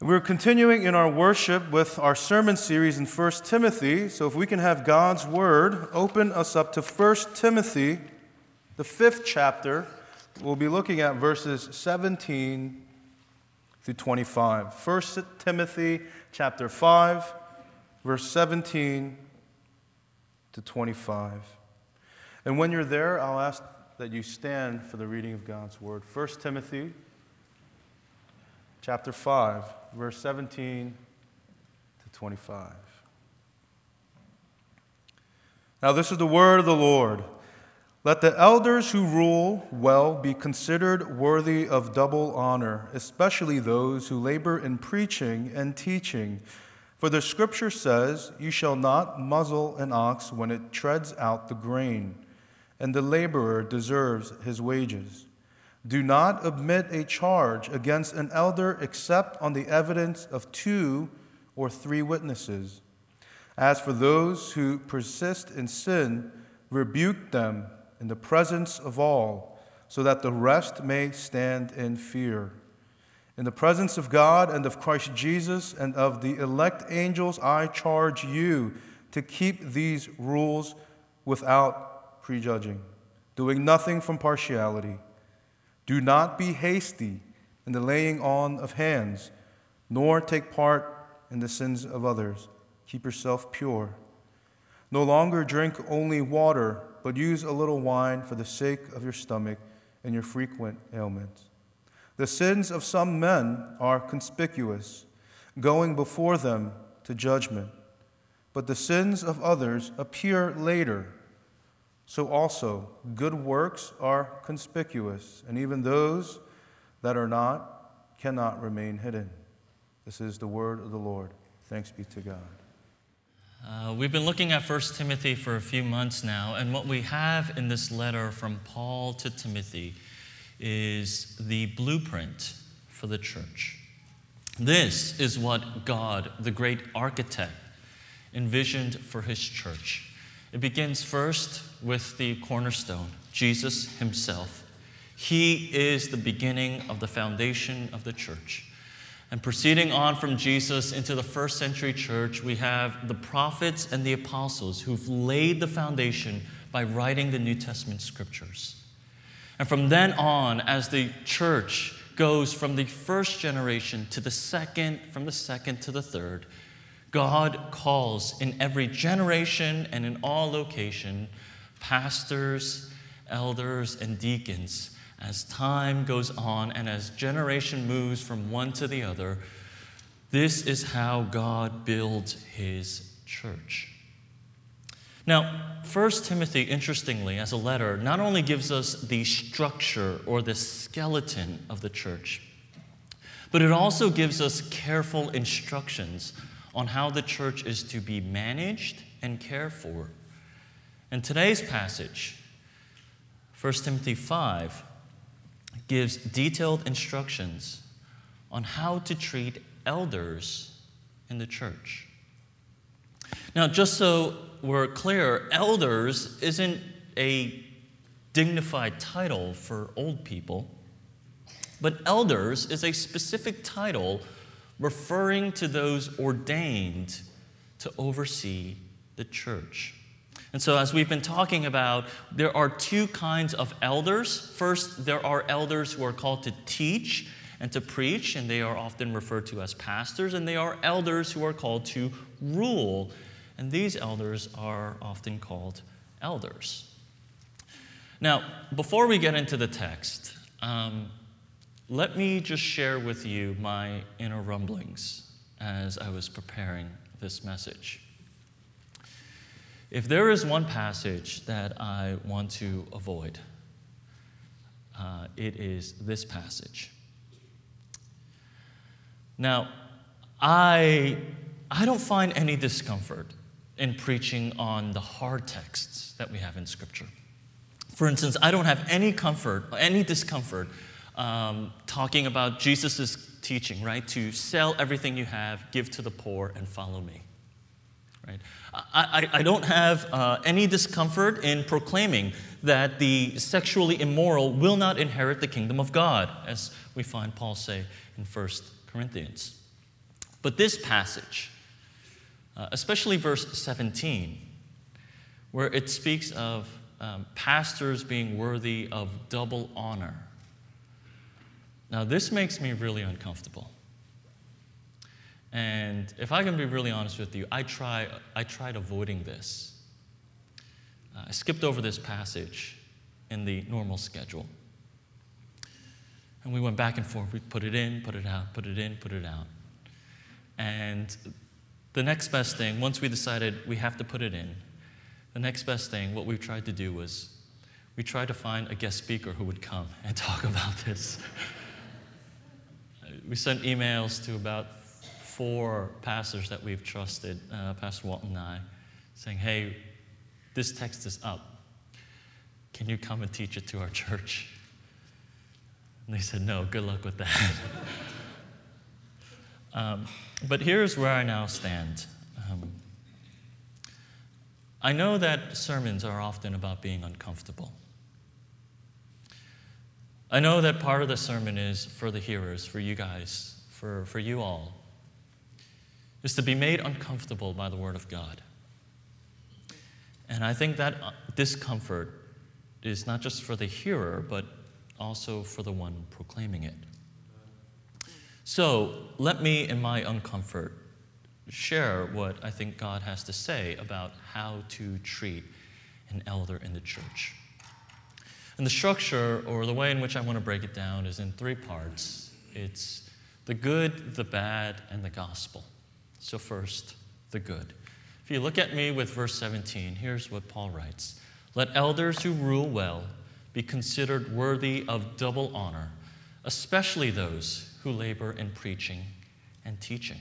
We're continuing in our worship with our sermon series in 1 Timothy. So if we can have God's word open us up to 1 Timothy, the fifth chapter. We'll be looking at verses 17 through 25. 1 Timothy chapter 5, verse 17 to 25. And when you're there, I'll ask that you stand for the reading of God's word. 1 Timothy chapter 5, verse 17 to 25. Now, this is the word of the Lord. Let the elders who rule well be considered worthy of double honor, especially those who labor in preaching and teaching. For the scripture says, You shall not muzzle an ox when it treads out the grain, and the laborer deserves his wages. Do not admit a charge against an elder except on the evidence of two or three witnesses. As for those who persist in sin, rebuke them in the presence of all, so that the rest may stand in fear. In the presence of God and of Christ Jesus and of the elect angels, I charge you to keep these rules without prejudging, doing nothing from partiality do not be hasty in the laying on of hands, nor take part in the sins of others. Keep yourself pure. No longer drink only water, but use a little wine for the sake of your stomach and your frequent ailments. The sins of some men are conspicuous, going before them to judgment, but the sins of others appear later so also good works are conspicuous, and even those that are not cannot remain hidden. This is the word of the Lord. Thanks be to God. Uh, we've been looking at 1 Timothy for a few months now, and what we have in this letter from Paul to Timothy is the blueprint for the church. This is what God, the great architect, envisioned for his church. It begins first with the cornerstone, Jesus himself. He is the beginning of the foundation of the church. And proceeding on from Jesus into the first century church, we have the prophets and the apostles who've laid the foundation by writing the New Testament scriptures. And from then on, as the church goes from the first generation to the second, from the second to the third, God calls in every generation and in all location pastors, elders, and deacons as time goes on and as generation moves from one to the other. This is how God builds his church. Now, 1 Timothy, interestingly, as a letter, not only gives us the structure or the skeleton of the church, but it also gives us careful instructions on how the church is to be managed and cared for. And today's passage, 1 Timothy 5, gives detailed instructions on how to treat elders in the church. Now, just so we're clear, elders isn't a dignified title for old people, but elders is a specific title referring to those ordained to oversee the church. And so, as we've been talking about, there are two kinds of elders. First, there are elders who are called to teach and to preach, and they are often referred to as pastors, and they are elders who are called to rule, and these elders are often called elders. Now, before we get into the text, um, let me just share with you my inner rumblings as I was preparing this message. If there is one passage that I want to avoid, uh, it is this passage. Now, I, I don't find any discomfort in preaching on the hard texts that we have in Scripture. For instance, I don't have any comfort, any discomfort um, talking about Jesus' teaching, right? To sell everything you have, give to the poor, and follow me. Right? I, I, I don't have uh, any discomfort in proclaiming that the sexually immoral will not inherit the kingdom of God, as we find Paul say in 1 Corinthians. But this passage, uh, especially verse 17, where it speaks of um, pastors being worthy of double honor. Now, this makes me really uncomfortable. And if I can be really honest with you, I, try, I tried avoiding this. Uh, I skipped over this passage in the normal schedule. And we went back and forth. We put it in, put it out, put it in, put it out. And the next best thing, once we decided we have to put it in, the next best thing, what we tried to do was we tried to find a guest speaker who would come and talk about this. We sent emails to about four pastors that we've trusted, uh, Pastor Walton and I, saying, hey, this text is up. Can you come and teach it to our church? And they said, no, good luck with that. um, but here's where I now stand. Um, I know that sermons are often about being uncomfortable. I know that part of the sermon is for the hearers, for you guys, for, for you all is to be made uncomfortable by the Word of God. And I think that uh, discomfort is not just for the hearer, but also for the one proclaiming it. So let me, in my uncomfort, share what I think God has to say about how to treat an elder in the church. And the structure, or the way in which I want to break it down, is in three parts it's the good, the bad, and the gospel. So, first, the good. If you look at me with verse 17, here's what Paul writes Let elders who rule well be considered worthy of double honor, especially those who labor in preaching and teaching.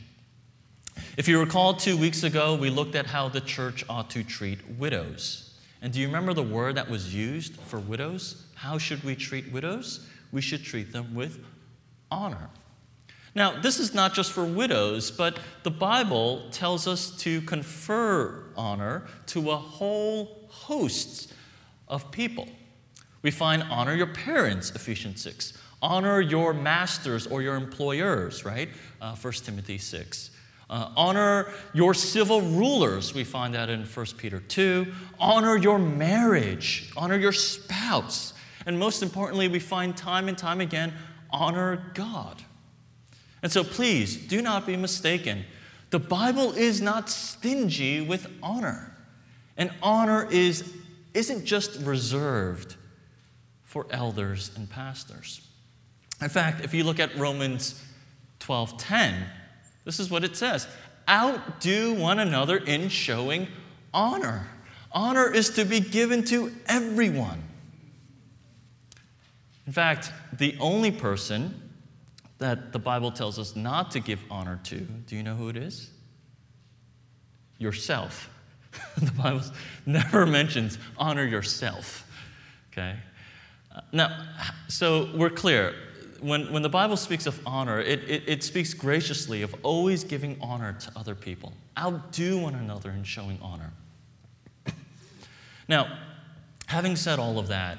If you recall, two weeks ago, we looked at how the church ought to treat widows. And do you remember the word that was used for widows? How should we treat widows? We should treat them with honor. Now, this is not just for widows, but the Bible tells us to confer honor to a whole host of people. We find honor your parents, Ephesians 6. Honor your masters or your employers, right? Uh, 1 Timothy 6. Uh, honor your civil rulers, we find that in 1 Peter 2. Honor your marriage, honor your spouse. And most importantly, we find time and time again, honor God. And so please do not be mistaken. The Bible is not stingy with honor. And honor is, isn't just reserved for elders and pastors. In fact, if you look at Romans 12:10, this is what it says. Outdo one another in showing honor. Honor is to be given to everyone. In fact, the only person that the Bible tells us not to give honor to, do you know who it is? Yourself. the Bible never mentions honor yourself. Okay? Uh, now, so we're clear. When, when the Bible speaks of honor, it, it, it speaks graciously of always giving honor to other people. Outdo one another in showing honor. Now, having said all of that,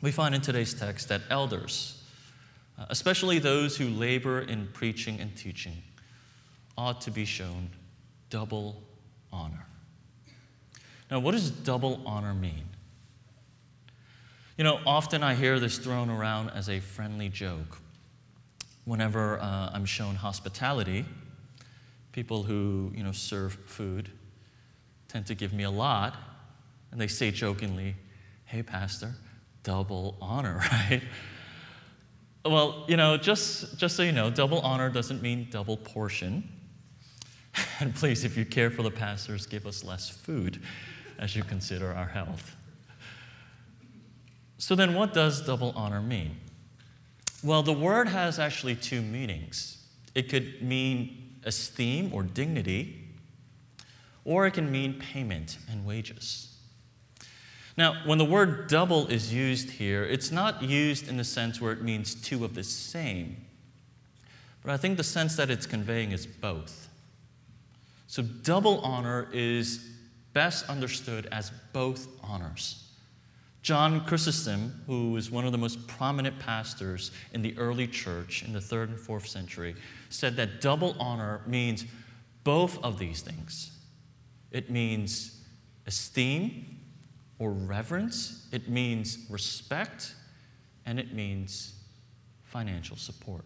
we find in today's text that elders, uh, especially those who labor in preaching and teaching, ought to be shown double honor. Now, what does double honor mean? You know, often I hear this thrown around as a friendly joke. Whenever uh, I'm shown hospitality, people who, you know, serve food tend to give me a lot, and they say jokingly, Hey, Pastor, double honor, right? Well, you know, just, just so you know, double honor doesn't mean double portion. And please, if you care for the pastors, give us less food as you consider our health. So, then what does double honor mean? Well, the word has actually two meanings. It could mean esteem or dignity, or it can mean payment and wages. Now, when the word double is used here, it's not used in the sense where it means two of the same, but I think the sense that it's conveying is both. So, double honor is best understood as both honors John Chrysostom, who was one of the most prominent pastors in the early church in the third and fourth century, said that double honor means both of these things. It means esteem or reverence, it means respect, and it means financial support.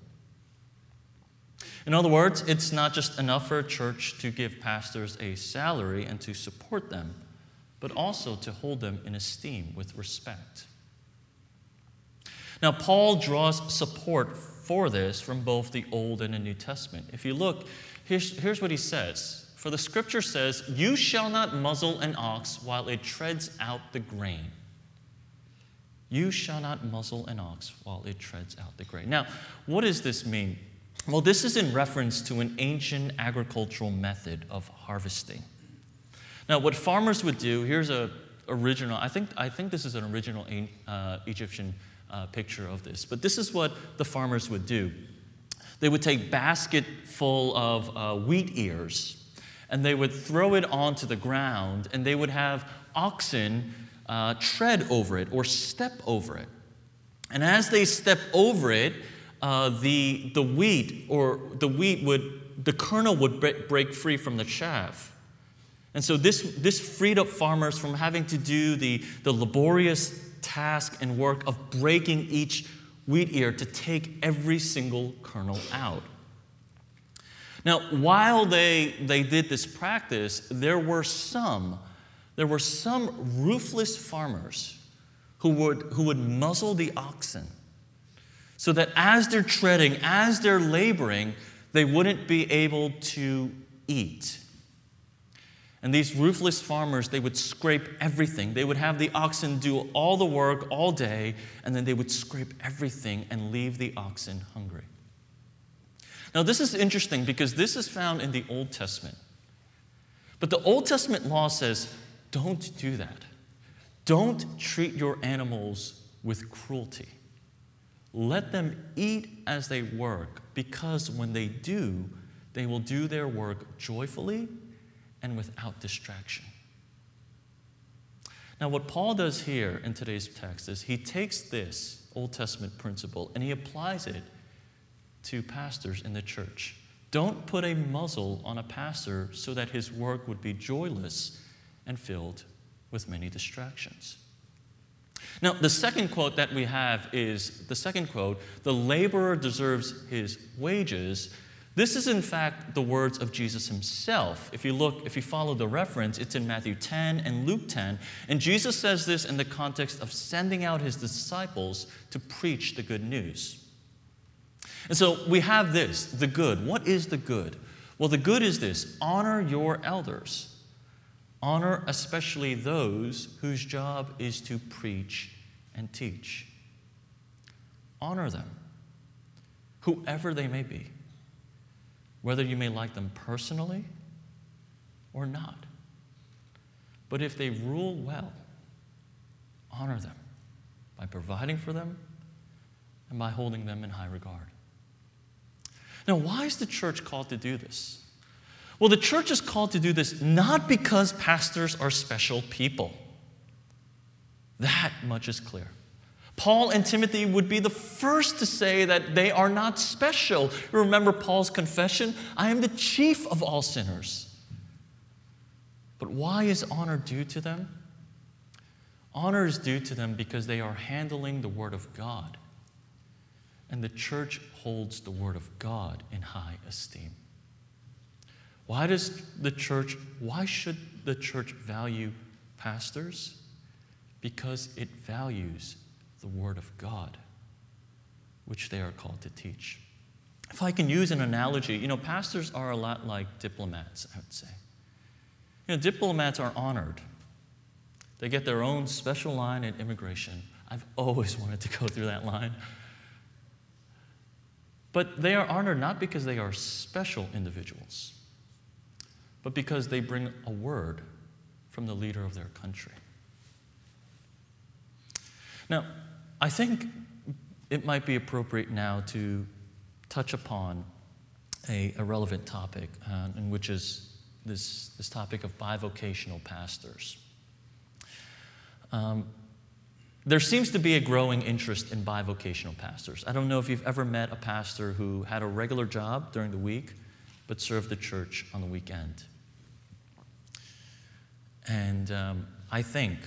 In other words, it's not just enough for a church to give pastors a salary and to support them, but also to hold them in esteem with respect. Now, Paul draws support for this from both the Old and the New Testament. If you look, here's, here's what he says For the scripture says, You shall not muzzle an ox while it treads out the grain. You shall not muzzle an ox while it treads out the grain. Now, what does this mean? Well, this is in reference to an ancient agricultural method of harvesting. Now, what farmers would do, here's a original, I think, I think this is an original uh, Egyptian uh, picture of this, but this is what the farmers would do. They would take basket full of uh, wheat ears and they would throw it onto the ground and they would have oxen uh, tread over it or step over it. And as they step over it, uh, the, the wheat or the wheat would, the kernel would break free from the chaff. And so this, this freed up farmers from having to do the, the laborious task and work of breaking each wheat ear to take every single kernel out. Now, while they, they did this practice, there were some, there were some ruthless farmers who would, who would muzzle the oxen so that as they're treading, as they're laboring, they wouldn't be able to eat. And these ruthless farmers, they would scrape everything. They would have the oxen do all the work all day, and then they would scrape everything and leave the oxen hungry. Now, this is interesting because this is found in the Old Testament. But the Old Testament law says don't do that. Don't treat your animals with cruelty. Let them eat as they work, because when they do, they will do their work joyfully and without distraction. Now, what Paul does here in today's text is he takes this Old Testament principle and he applies it to pastors in the church. Don't put a muzzle on a pastor so that his work would be joyless and filled with many distractions. Now, the second quote that we have is the second quote the laborer deserves his wages this is, in fact, the words of Jesus himself. If you look, if you follow the reference, it's in Matthew 10 and Luke 10. And Jesus says this in the context of sending out his disciples to preach the good news. And so we have this the good. What is the good? Well, the good is this honor your elders, honor especially those whose job is to preach and teach. Honor them, whoever they may be whether you may like them personally or not. But if they rule well, honor them by providing for them and by holding them in high regard. Now, why is the church called to do this? Well, the church is called to do this not because pastors are special people. That much is clear. Paul and Timothy would be the first to say that they are not special. Remember Paul's confession? I am the chief of all sinners. But why is honor due to them? Honor is due to them because they are handling the Word of God. And the church holds the Word of God in high esteem. Why does the church, why should the church value pastors? Because it values the Word of God, which they are called to teach. If I can use an analogy, you know, pastors are a lot like diplomats, I would say. You know, diplomats are honored. They get their own special line at immigration. I've always wanted to go through that line. But they are honored not because they are special individuals, but because they bring a word from the leader of their country. Now, I think it might be appropriate now to touch upon a, a relevant topic, uh, and which is this, this topic of bivocational pastors. Um, there seems to be a growing interest in bivocational pastors. I don't know if you've ever met a pastor who had a regular job during the week but served the church on the weekend. And um, I think,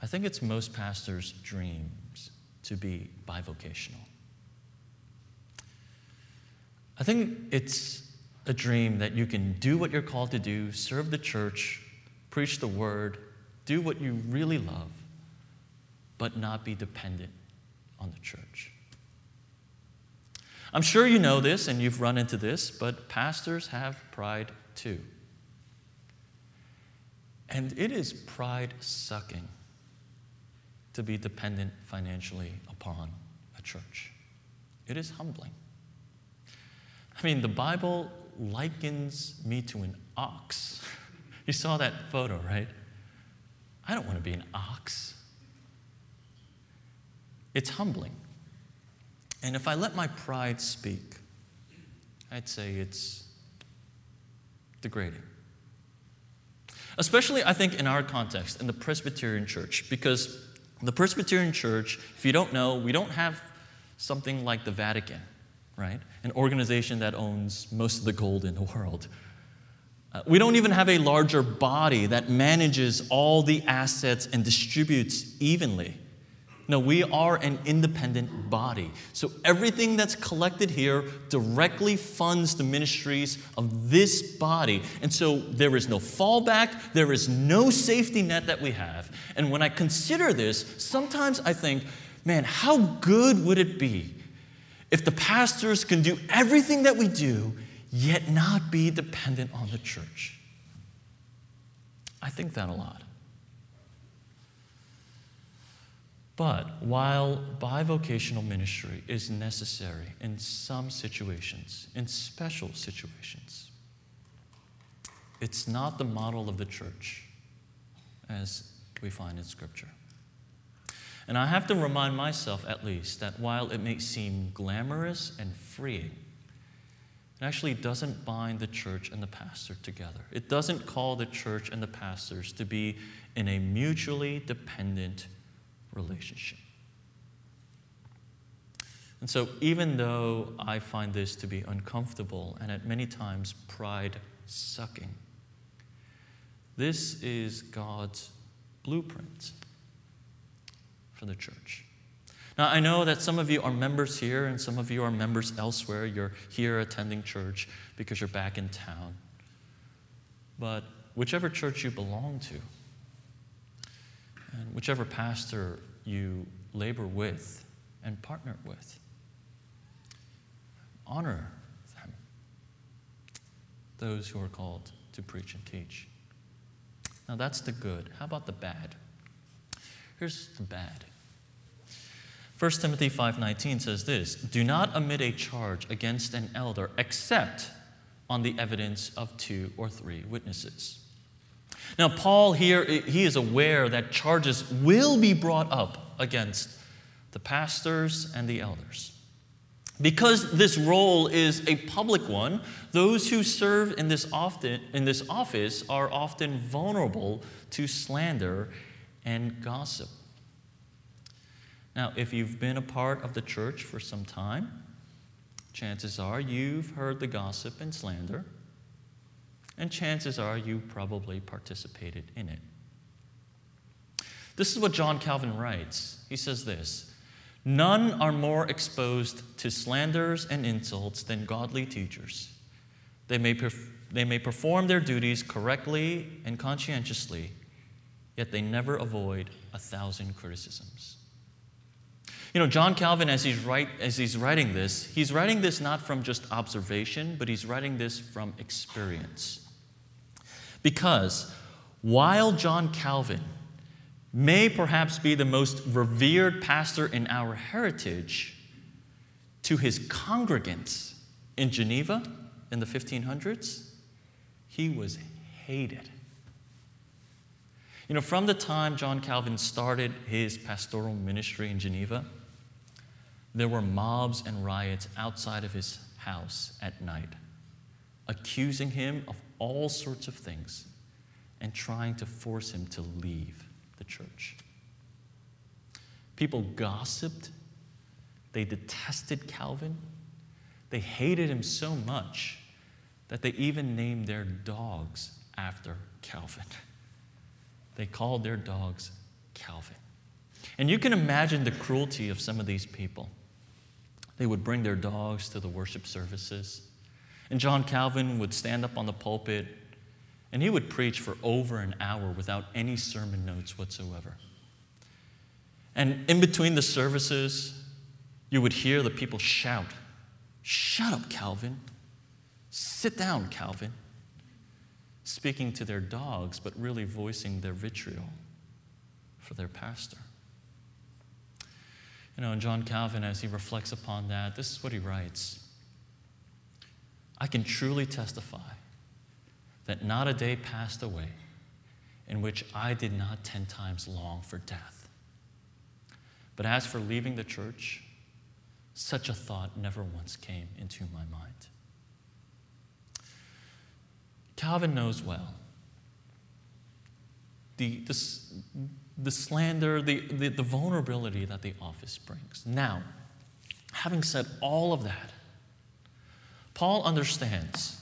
I think it's most pastors' dreams to be bivocational. I think it's a dream that you can do what you're called to do, serve the church, preach the word, do what you really love, but not be dependent on the church. I'm sure you know this and you've run into this, but pastors have pride too. And it is pride sucking to be dependent financially upon a church. It is humbling. I mean, the Bible likens me to an ox. You saw that photo, right? I don't want to be an ox. It's humbling. And if I let my pride speak, I'd say it's degrading. Especially, I think, in our context, in the Presbyterian Church, because the Presbyterian Church, if you don't know, we don't have something like the Vatican, right? An organization that owns most of the gold in the world. Uh, we don't even have a larger body that manages all the assets and distributes evenly. No, we are an independent body. So everything that's collected here directly funds the ministries of this body. And so there is no fallback, there is no safety net that we have. And when I consider this, sometimes I think, man, how good would it be if the pastors can do everything that we do, yet not be dependent on the church? I think that a lot. But while bivocational ministry is necessary in some situations, in special situations, it's not the model of the church as we find in Scripture. And I have to remind myself, at least, that while it may seem glamorous and freeing, it actually doesn't bind the church and the pastor together. It doesn't call the church and the pastors to be in a mutually dependent relationship. And so, even though I find this to be uncomfortable and at many times pride sucking, this is God's blueprint for the church. Now, I know that some of you are members here and some of you are members elsewhere. You're here attending church because you're back in town. But whichever church you belong to, and whichever pastor you labor with and partner with. Honor them, those who are called to preach and teach. Now that's the good. How about the bad? Here's the bad. 1 Timothy 5:19 says this, "Do not omit a charge against an elder except on the evidence of two or three witnesses." Now, Paul here, he is aware that charges will be brought up against the pastors and the elders. Because this role is a public one, those who serve in this, often, in this office are often vulnerable to slander and gossip. Now, if you've been a part of the church for some time, chances are you've heard the gossip and slander and chances are you probably participated in it. This is what John Calvin writes. He says this None are more exposed to slanders and insults than godly teachers. They may, perf- they may perform their duties correctly and conscientiously, yet they never avoid a thousand criticisms. You know, John Calvin, as he's, write, as he's writing this, he's writing this not from just observation, but he's writing this from experience. Because while John Calvin may perhaps be the most revered pastor in our heritage, to his congregants in Geneva in the 1500s, he was hated. You know, from the time John Calvin started his pastoral ministry in Geneva, there were mobs and riots outside of his house at night, accusing him of all sorts of things and trying to force him to leave the church. People gossiped. They detested Calvin. They hated him so much that they even named their dogs after Calvin. They called their dogs Calvin. And you can imagine the cruelty of some of these people. They would bring their dogs to the worship services. And John Calvin would stand up on the pulpit and he would preach for over an hour without any sermon notes whatsoever. And in between the services, you would hear the people shout, Shut up, Calvin. Sit down, Calvin. Speaking to their dogs, but really voicing their vitriol for their pastor. You know, and John Calvin, as he reflects upon that, this is what he writes I can truly testify that not a day passed away in which I did not ten times long for death. But as for leaving the church, such a thought never once came into my mind. Calvin knows well the, the, the slander, the, the, the vulnerability that the office brings. Now, having said all of that, Paul understands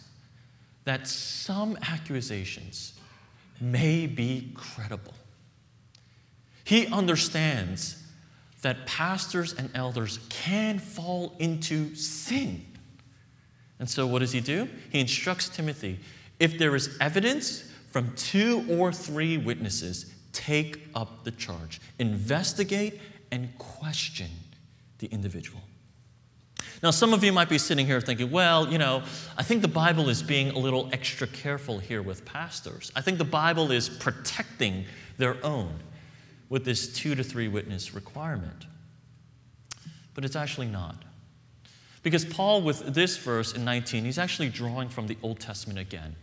that some accusations may be credible. He understands that pastors and elders can fall into sin. And so, what does he do? He instructs Timothy if there is evidence from two or three witnesses, take up the charge, investigate and question the individual. Now, some of you might be sitting here thinking, well, you know, I think the Bible is being a little extra careful here with pastors. I think the Bible is protecting their own with this two to three witness requirement. But it's actually not. Because Paul, with this verse in 19, he's actually drawing from the Old Testament again.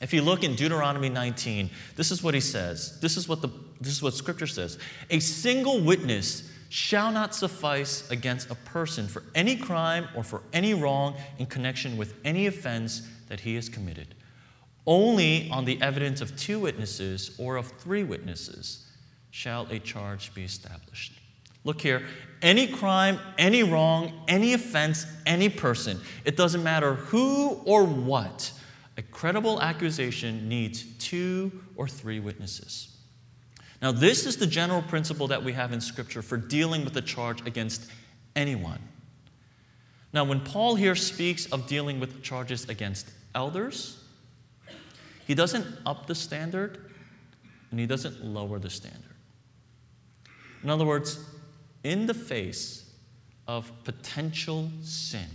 If you look in Deuteronomy 19, this is what he says. This is what, the, this is what Scripture says. A single witness shall not suffice against a person for any crime or for any wrong in connection with any offense that he has committed. Only on the evidence of two witnesses or of three witnesses shall a charge be established. Look here any crime, any wrong, any offense, any person, it doesn't matter who or what a credible accusation needs two or three witnesses. Now, this is the general principle that we have in Scripture for dealing with a charge against anyone. Now, when Paul here speaks of dealing with charges against elders, he doesn't up the standard and he doesn't lower the standard. In other words, in the face of potential sin,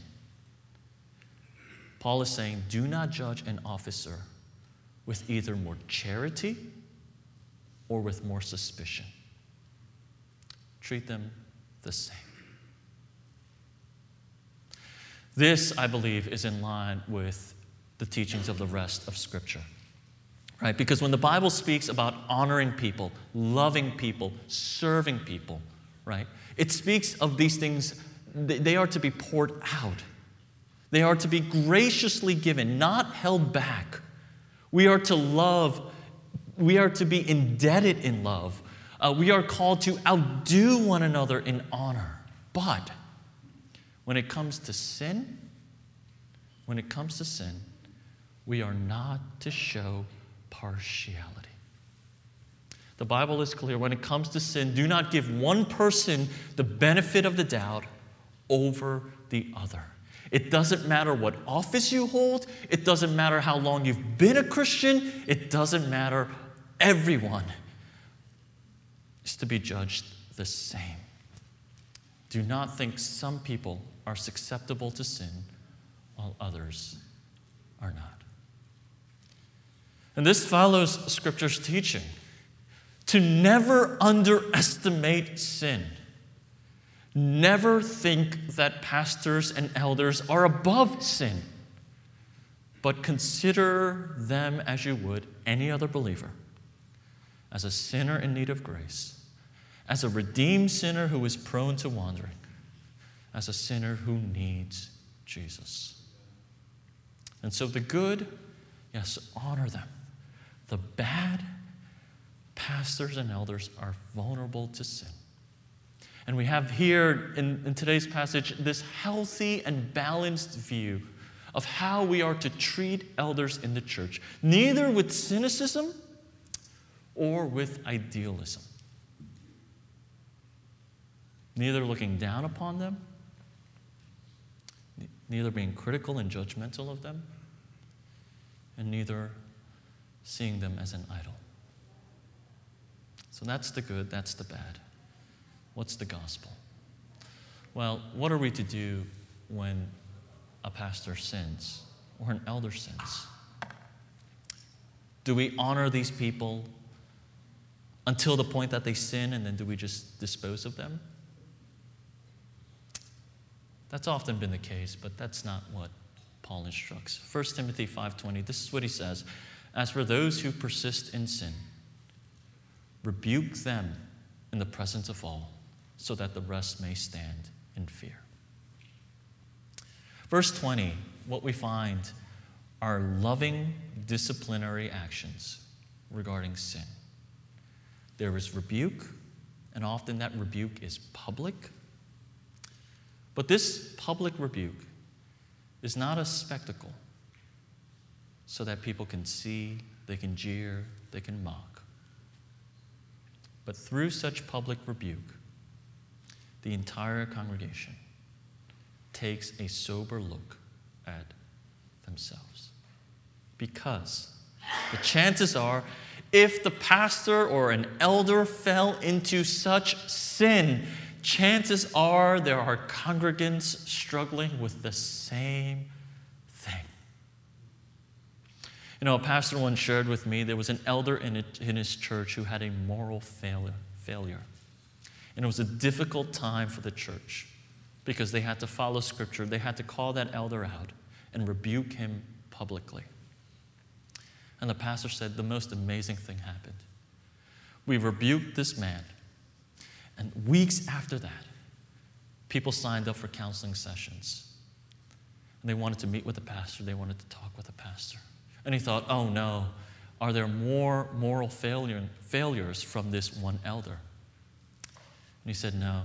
Paul is saying, do not judge an officer with either more charity or with more suspicion. Treat them the same. This, I believe, is in line with the teachings of the rest of Scripture. Right? Because when the Bible speaks about honoring people, loving people, serving people, right? It speaks of these things, they are to be poured out. They are to be graciously given, not held back. We are to love, we are to be indebted in love. Uh, we are called to outdo one another in honor. But when it comes to sin, when it comes to sin, we are not to show partiality. The Bible is clear. When it comes to sin, do not give one person the benefit of the doubt over the other. It doesn't matter what office you hold, it doesn't matter how long you've been a Christian, it doesn't matter. Everyone is to be judged the same. Do not think some people are susceptible to sin while others are not. And this follows Scripture's teaching to never underestimate sin. Never think that pastors and elders are above sin, but consider them as you would any other believer as a sinner in need of grace, as a redeemed sinner who is prone to wandering, as a sinner who needs Jesus. And so the good, yes, honor them. The bad, pastors and elders are vulnerable to sin. And we have here in, in today's passage this healthy and balanced view of how we are to treat elders in the church, neither with cynicism or with idealism. Neither looking down upon them, neither being critical and judgmental of them, and neither seeing them as an idol. So that's the good, that's the bad. What's the gospel? Well, what are we to do when a pastor sins or an elder sins? Do we honor these people until the point that they sin and then do we just dispose of them? That's often been the case, but that's not what Paul instructs. 1 Timothy 5:20, this is what he says, "As for those who persist in sin, rebuke them in the presence of all, so that the rest may stand in fear. Verse 20, what we find are loving disciplinary actions regarding sin. There is rebuke, and often that rebuke is public. But this public rebuke is not a spectacle so that people can see, they can jeer, they can mock. But through such public rebuke, the entire congregation takes a sober look at themselves. Because the chances are, if the pastor or an elder fell into such sin, chances are there are congregants struggling with the same thing. You know, a pastor once shared with me there was an elder in, his church who had a moral failure, failure. And it was a difficult time for the church because they had to follow scripture. They had to call that elder out and rebuke him publicly. And the pastor said, The most amazing thing happened. We rebuked this man. And weeks after that, people signed up for counseling sessions. And they wanted to meet with the pastor, they wanted to talk with the pastor. And he thought, oh no, are there more moral failure, failures from this one elder? And he said, no.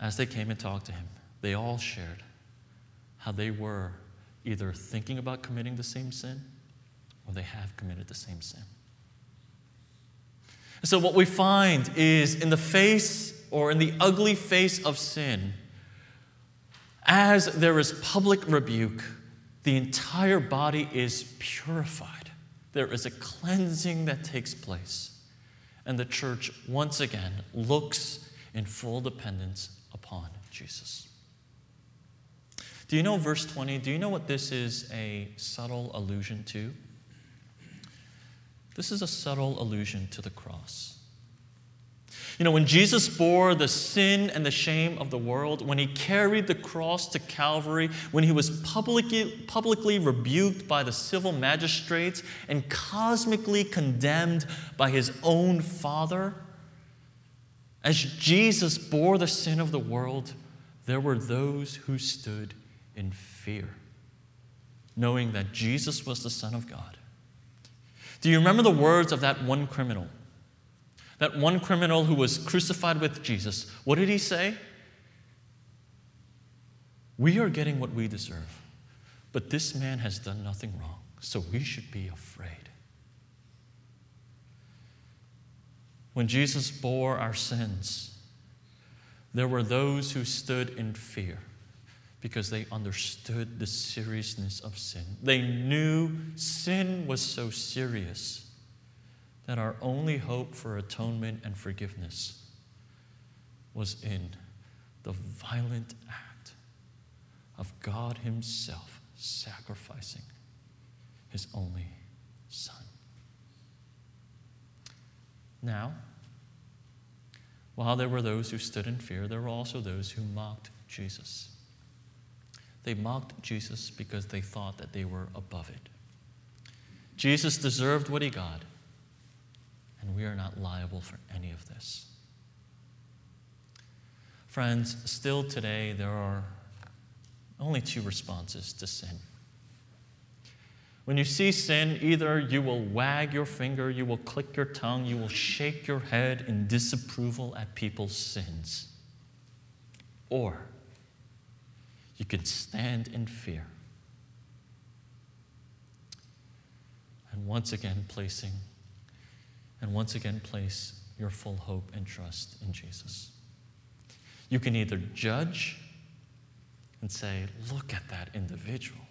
As they came and talked to him, they all shared how they were either thinking about committing the same sin or they have committed the same sin. And so, what we find is in the face or in the ugly face of sin, as there is public rebuke, the entire body is purified. There is a cleansing that takes place. And the church, once again, looks in full dependence upon Jesus. Do you know verse 20? Do you know what this is a subtle allusion to? This is a subtle allusion to the cross. You know, when Jesus bore the sin and the shame of the world, when he carried the cross to Calvary, when he was publicly, publicly rebuked by the civil magistrates and cosmically condemned by his own Father, as Jesus bore the sin of the world, there were those who stood in fear, knowing that Jesus was the Son of God. Do you remember the words of that one criminal? That one criminal who was crucified with Jesus, what did he say? We are getting what we deserve, but this man has done nothing wrong, so we should be afraid. When Jesus bore our sins, there were those who stood in fear because they understood the seriousness of sin. They knew sin was so serious that our only hope for atonement and forgiveness was in the violent act of God Himself sacrificing His only Son. Now, while there were those who stood in fear, there were also those who mocked Jesus. They mocked Jesus because they thought that they were above it. Jesus deserved what he got and we are not liable for any of this. Friends, still today, there are only two responses to sin. When you see sin, either you will wag your finger, you will click your tongue, you will shake your head in disapproval at people's sins. or you can stand in fear. And once again, placing, and once again, place your full hope and trust in Jesus. You can either judge and say, Look at that individual,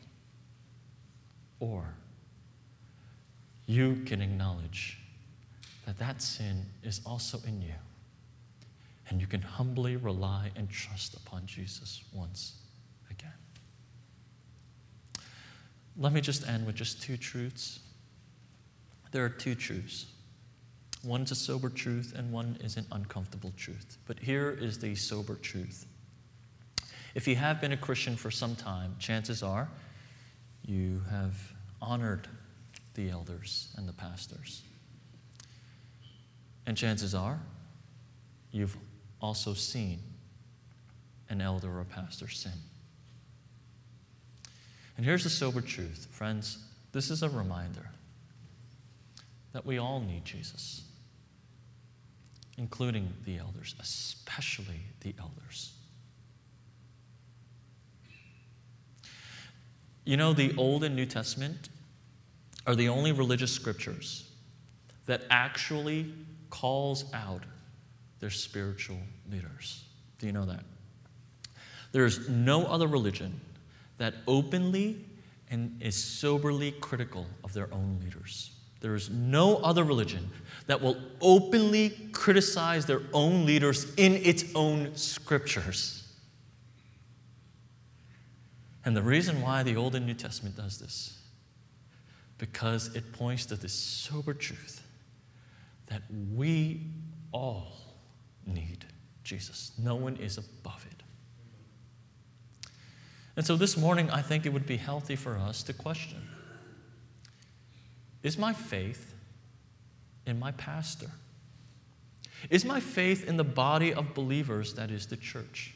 or you can acknowledge that that sin is also in you. And you can humbly rely and trust upon Jesus once again. Let me just end with just two truths. There are two truths. One is a sober truth, and one is an uncomfortable truth. But here is the sober truth. If you have been a Christian for some time, chances are you have honored the elders and the pastors. And chances are you've also seen an elder or a pastor sin. And here's the sober truth, friends this is a reminder that we all need Jesus, including the elders, especially the elders. You know, the Old and New Testament are the only religious scriptures that actually calls out their spiritual leaders. Do you know that? There's no other religion that openly and is soberly critical of their own leaders. There is no other religion that will openly criticize their own leaders in its own scriptures. And the reason why the Old and New Testament does this, because it points to this sober truth that we all need Jesus. No one is above it. And so this morning, I think it would be healthy for us to question Is my faith in my pastor? Is my faith in the body of believers that is the church?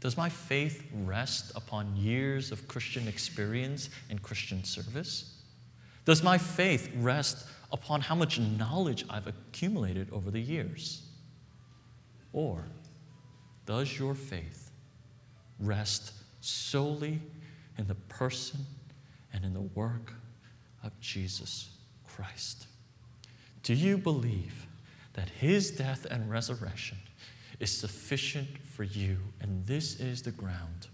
Does my faith rest upon years of Christian experience and Christian service? Does my faith rest upon how much knowledge I've accumulated over the years? Or does your faith rest solely in the person and in the work of Jesus Christ? Do you believe that his death and resurrection is sufficient for you, and this is the ground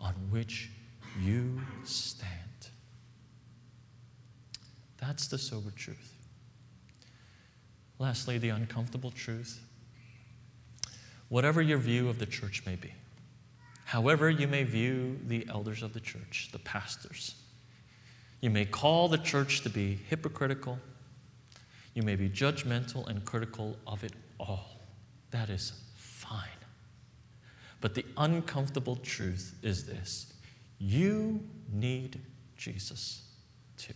on which you stand? That's the sober truth. Lastly, the uncomfortable truth. Whatever your view of the church may be, however you may view the elders of the church, the pastors, you may call the church to be hypocritical. You may be judgmental and critical of it all. That is fine. But the uncomfortable truth is this you need Jesus too.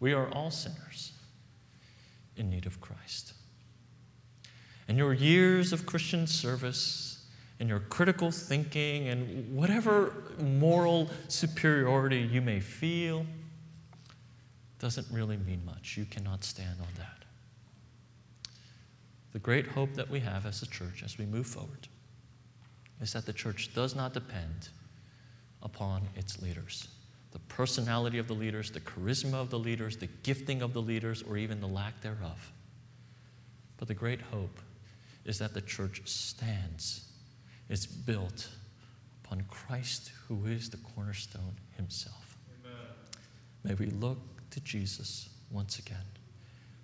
We are all sinners in need of Christ. And your years of Christian service and your critical thinking and whatever moral superiority you may feel doesn't really mean much. You cannot stand on that. The great hope that we have as a church as we move forward is that the church does not depend upon its leaders the personality of the leaders, the charisma of the leaders, the gifting of the leaders, or even the lack thereof. But the great hope is that the church stands, it's built upon Christ, who is the cornerstone himself. Amen. May we look to Jesus once again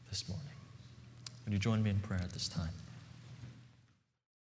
this morning. Would you join me in prayer at this time?